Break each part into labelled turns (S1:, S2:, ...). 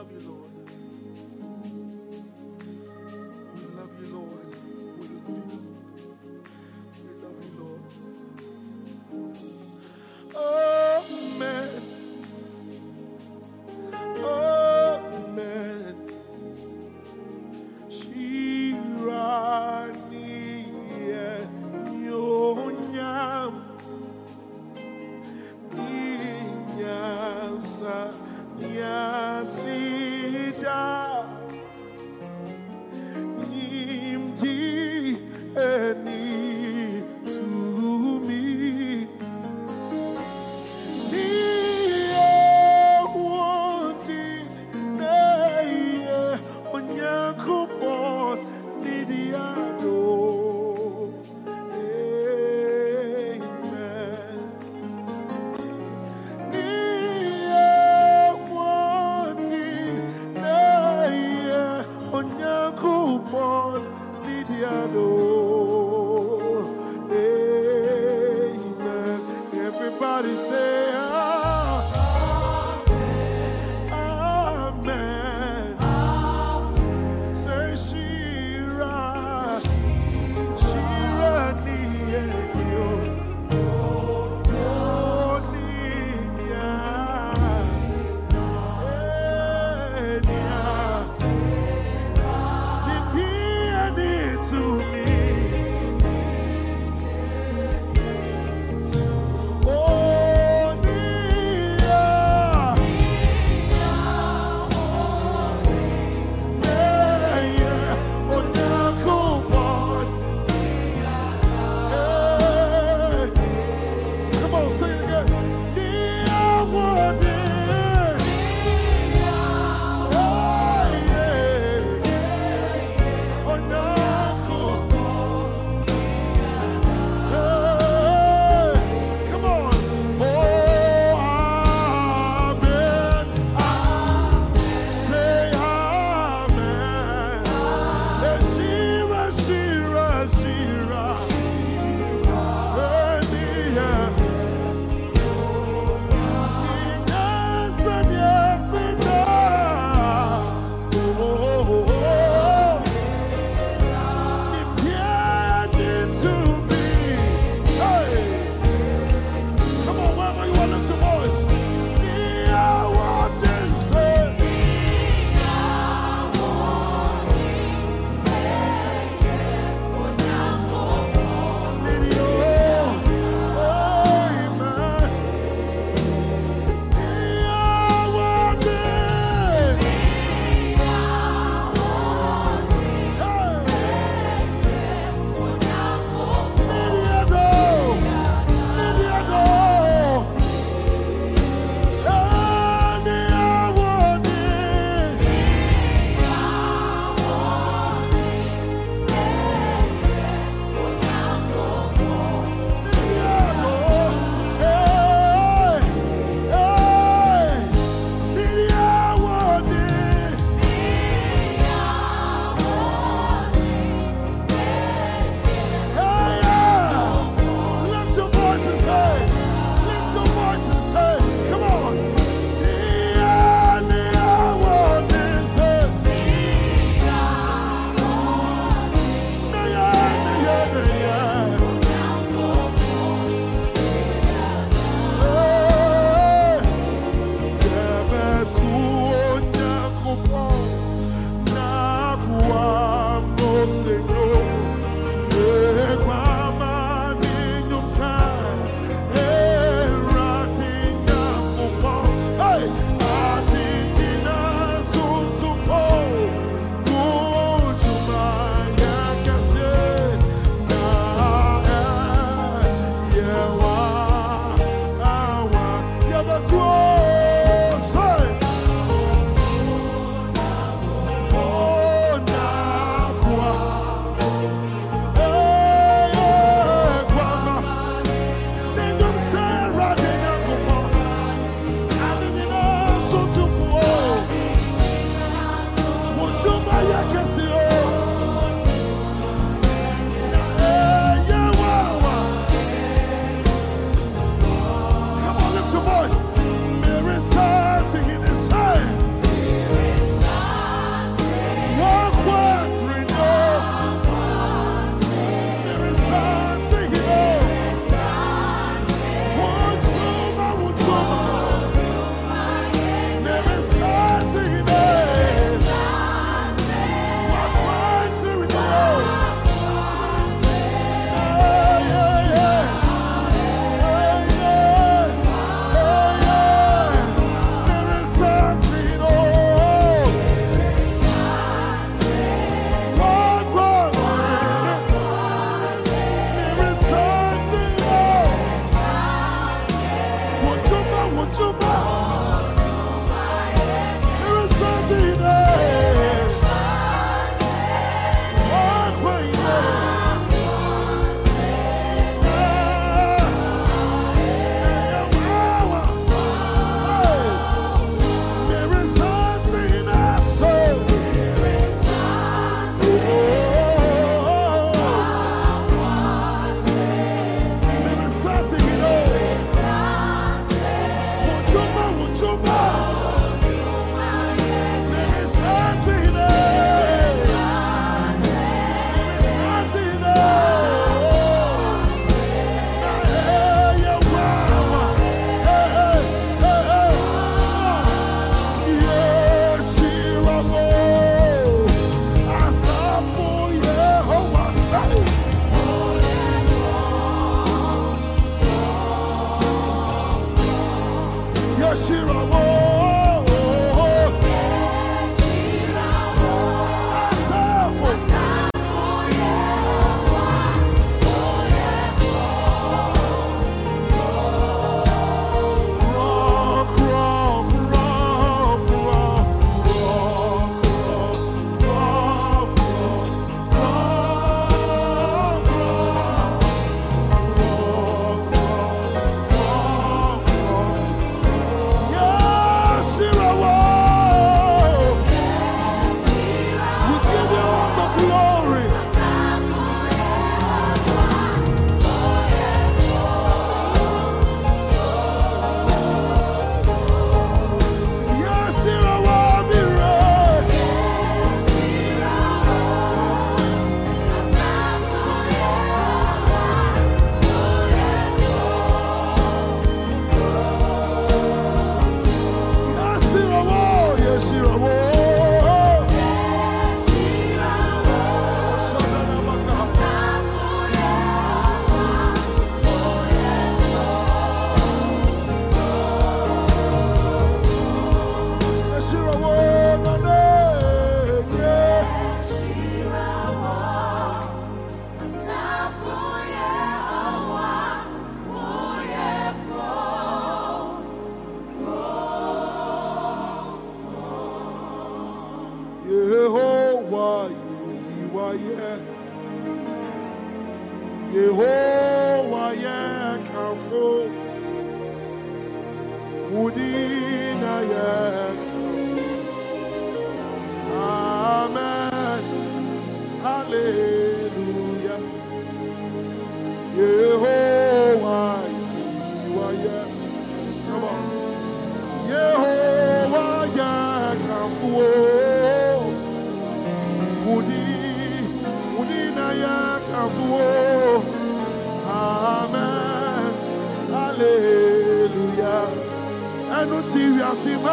S1: love you, Lord.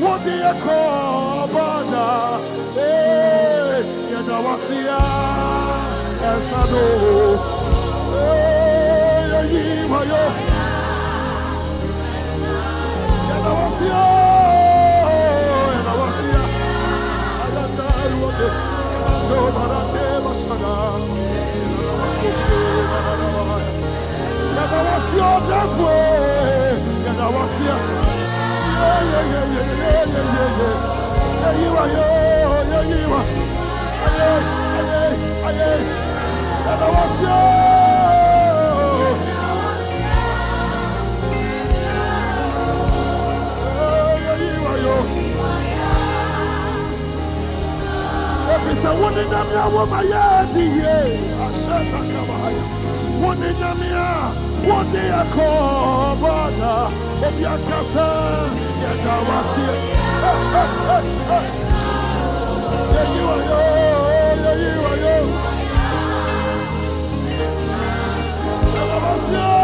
S1: What do you call wayo yɛda wasia yɛda wasia ayanda iwode do bada de basada yɛda wakoshe bada. If it's a woman, I'm your woman, yeah, yeah, I said, I come wone nyame a wode yɛkɔ bɔta obi akasa are waseɛ yɛyiwayɔ yɛyiwayɔ yɛda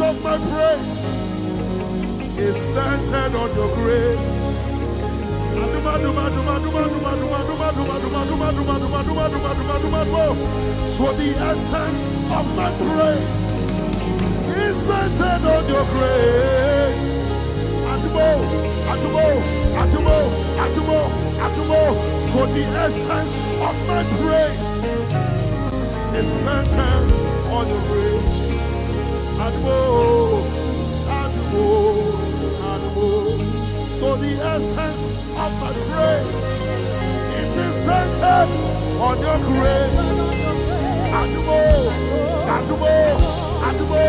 S1: of my praise is centered on your grace. So the essence of my praise is centered on your grace. Atumo, Atumo, Atumo, Atumo, Atumo. So the essence of my praise is centered on your grace. Admo, Admo, Admo. So the essence of my grace, it is centered on your grace. Admo, Admo, Admo,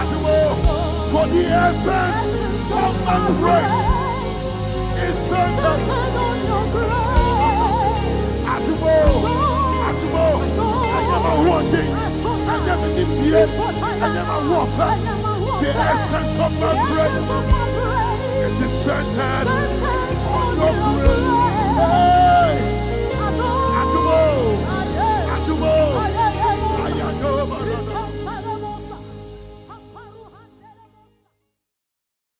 S1: Admo. So the essence of my grace is centered on your grace. Admo, Admo, I am never wanted, I am never did Anama warfare, the essence of my praise, it is centered on your grace. Hey! Adumo! Adumo!